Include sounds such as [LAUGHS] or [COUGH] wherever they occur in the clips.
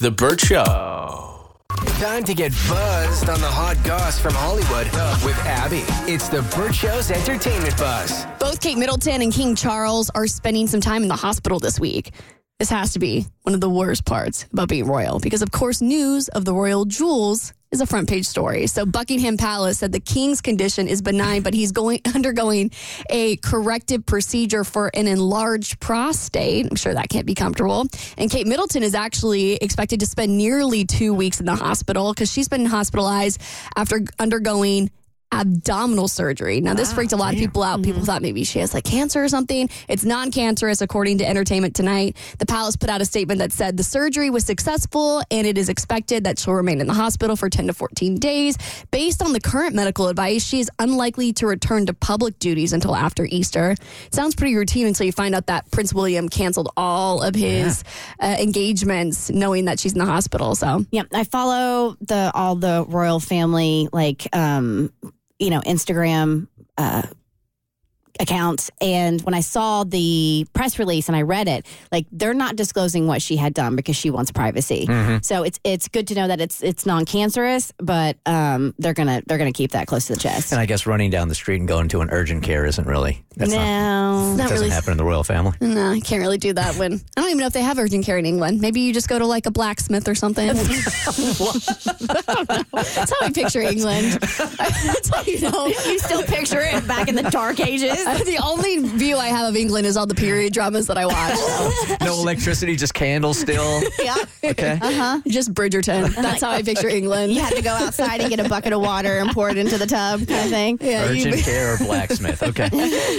The Burt Show. Time to get buzzed on the hot goss from Hollywood with Abby. It's the Burt Show's entertainment buzz. Both Kate Middleton and King Charles are spending some time in the hospital this week. This has to be one of the worst parts about being royal because, of course, news of the royal jewels is a front page story. So Buckingham Palace said the king's condition is benign, but he's going [LAUGHS] undergoing a corrective procedure for an enlarged prostate. I'm sure that can't be comfortable. And Kate Middleton is actually expected to spend nearly two weeks in the hospital because she's been hospitalized after undergoing abdominal surgery. Now, this freaked a lot of people out. People thought maybe she has like cancer or something. It's non cancerous, according to Entertainment Tonight. The palace put out a statement that said the surgery was successful and it is expected that she'll remain in the hospital for 10 to 14 days. Based on the current medical advice, she is unlikely to return to public duties until after Easter. It sounds pretty routine until you find out that Prince William canceled all of his uh, engagements knowing that she's in the hospital. So, Yeah, I follow the all the royal family like um you know Instagram uh accounts and when I saw the press release and I read it like they're not disclosing what she had done because she wants privacy. So it's it's good to know that it's it's non-cancerous but um they're going to they're going to keep that close to the chest. And I guess running down the street and going to an urgent care isn't really that's not no. not doesn't really. happen in the royal family. No, I can't really do that when I don't even know if they have urgent care in England. Maybe you just go to like a blacksmith or something. [LAUGHS] That's how I picture England. [LAUGHS] That's how you know. you still picture it back in the dark ages. [LAUGHS] The only view I have of England is all the period dramas that I watch. No electricity, just candles still. yeah. Okay. Uh huh. Just Bridgerton. That's how I picture England. You had to go outside and get a bucket of water and pour it into the tub kind of thing. Yeah, you- Urgent care or blacksmith. Okay.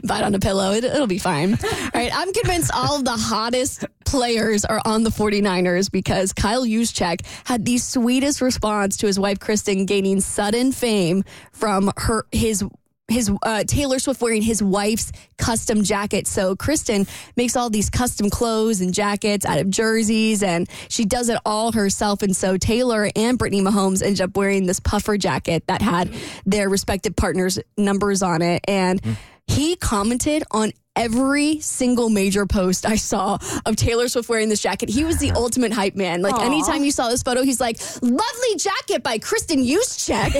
[LAUGHS] bite on a pillow. It, it'll be fine. All right. I'm convinced all of the hottest players are on the 49ers because Kyle Juszczyk had the sweetest response to his wife Kristen gaining sudden fame from her his his uh, Taylor Swift wearing his wife's custom jacket. So Kristen makes all these custom clothes and jackets out of jerseys, and she does it all herself. And so Taylor and Brittany Mahomes ended up wearing this puffer jacket that had their respective partners' numbers on it, and he commented on every single major post I saw of Taylor Swift wearing this jacket. He was the [LAUGHS] ultimate hype man. Like anytime you saw this photo, he's like, "Lovely jacket by Kristen Juszczyk."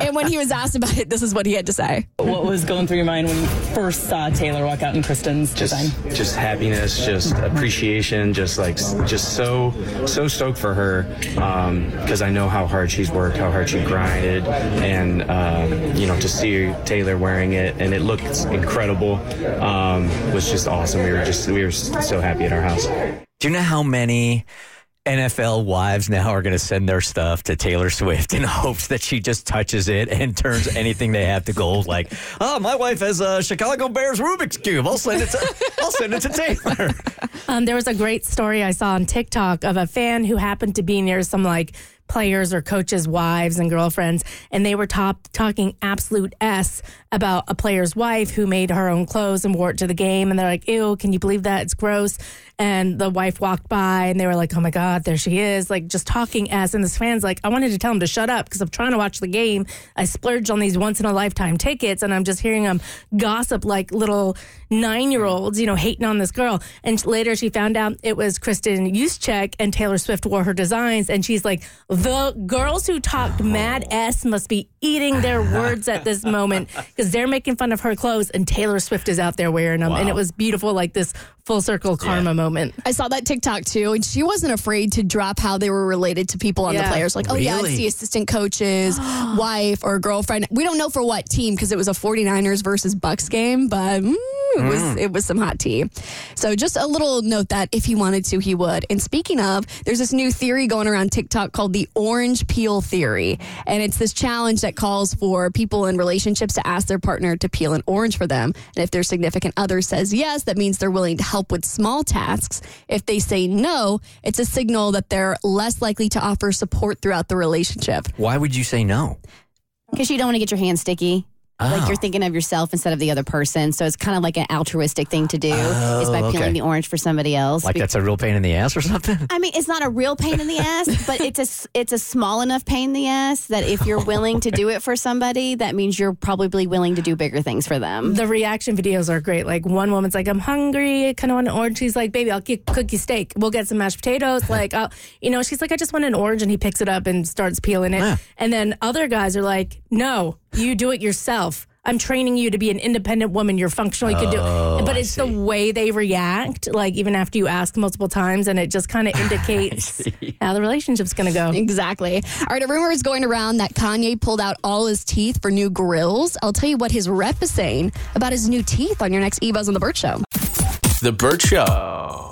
[LAUGHS] and when he was asked about it, this is what he had to say. What was going through your mind when you first saw Taylor walk out in Kristen's design? just just happiness, just appreciation, just like just so so stoked for her because I know how hard she's worked, how hard she grinded, and um, you know to see Taylor wearing it and it looked incredible um, was just awesome. We were just we were so happy at our house. Do you know how many NFL wives now are going to send their stuff to Taylor Swift in [LAUGHS] hopes that she just touches it and turns anything they have to gold? Like, oh, my wife has a Chicago Bears Rubik's cube. I'll send it to I'll send it to Taylor. [LAUGHS] Um, there was a great story I saw on TikTok of a fan who happened to be near some like players or coaches' wives and girlfriends, and they were top, talking absolute s about a player's wife who made her own clothes and wore it to the game, and they're like, "Ew, can you believe that? It's gross." And the wife walked by, and they were like, "Oh my god, there she is!" Like just talking s. And this fan's like, "I wanted to tell him to shut up because I'm trying to watch the game. I splurged on these once in a lifetime tickets, and I'm just hearing them gossip like little nine year olds, you know, hating on this girl." And later she found out it was Kristen Juszczyk, and Taylor Swift wore her designs, and she's like, "The girls who talked mad s must be eating their [LAUGHS] words at this moment because they're making fun of her clothes, and Taylor Swift is out there wearing them, and it was beautiful, like this full circle karma moment." I saw that TikTok too, and she wasn't afraid to drop how they were related to people on the players. Like, oh yeah, Really? it's the assistant coach's [GASPS] wife or girlfriend. We don't know for what team because it was a 49ers versus Bucks game, but mm, it was mm. it was some hot tea. So just a little note that if he wanted to, he would. And speaking of, there's this new theory going around TikTok called the orange peel theory, and it's this challenge that calls for people in relationships to ask their partner to peel an orange for them. And if their significant other says yes, that means they're willing to help with small tasks. If they say no, it's a signal that they're less likely to offer support throughout the relationship. Why would you say no? Because you don't want to get your hands sticky. Like Oh. you're thinking of yourself instead of the other person. So it's kind of like an altruistic thing to do is by Oh, peeling okay. the orange for somebody else. Like Be- that's a real pain in the ass or something? I mean, it's not a real pain in the ass, [LAUGHS] but it's a s- it's a small enough pain in the ass that if you're willing to do it for somebody, that means you're probably willing to do bigger things for them. The reaction videos are great. Like one woman's like, "I'm hungry, I kind of want an orange." She's like, "Baby, I'll get, cook you steak. We'll get some mashed potatoes." Like, I'll, you know, she's like, "I just want an orange," and he picks it up and starts peeling it. Yeah. And then other guys are like, "No, you do it yourself." I'm training you to be an independent woman. You're functional. You can do it. But it's the way they react, like even after you ask multiple times, and it just kind of [LAUGHS] indicates how the relationship's going to go. Exactly. All right, a rumor is going around that Kanye pulled out all his teeth for new grills. I'll tell you what his rep is saying about his new teeth on your next eBuzz on the Burt Show. The Burt Show.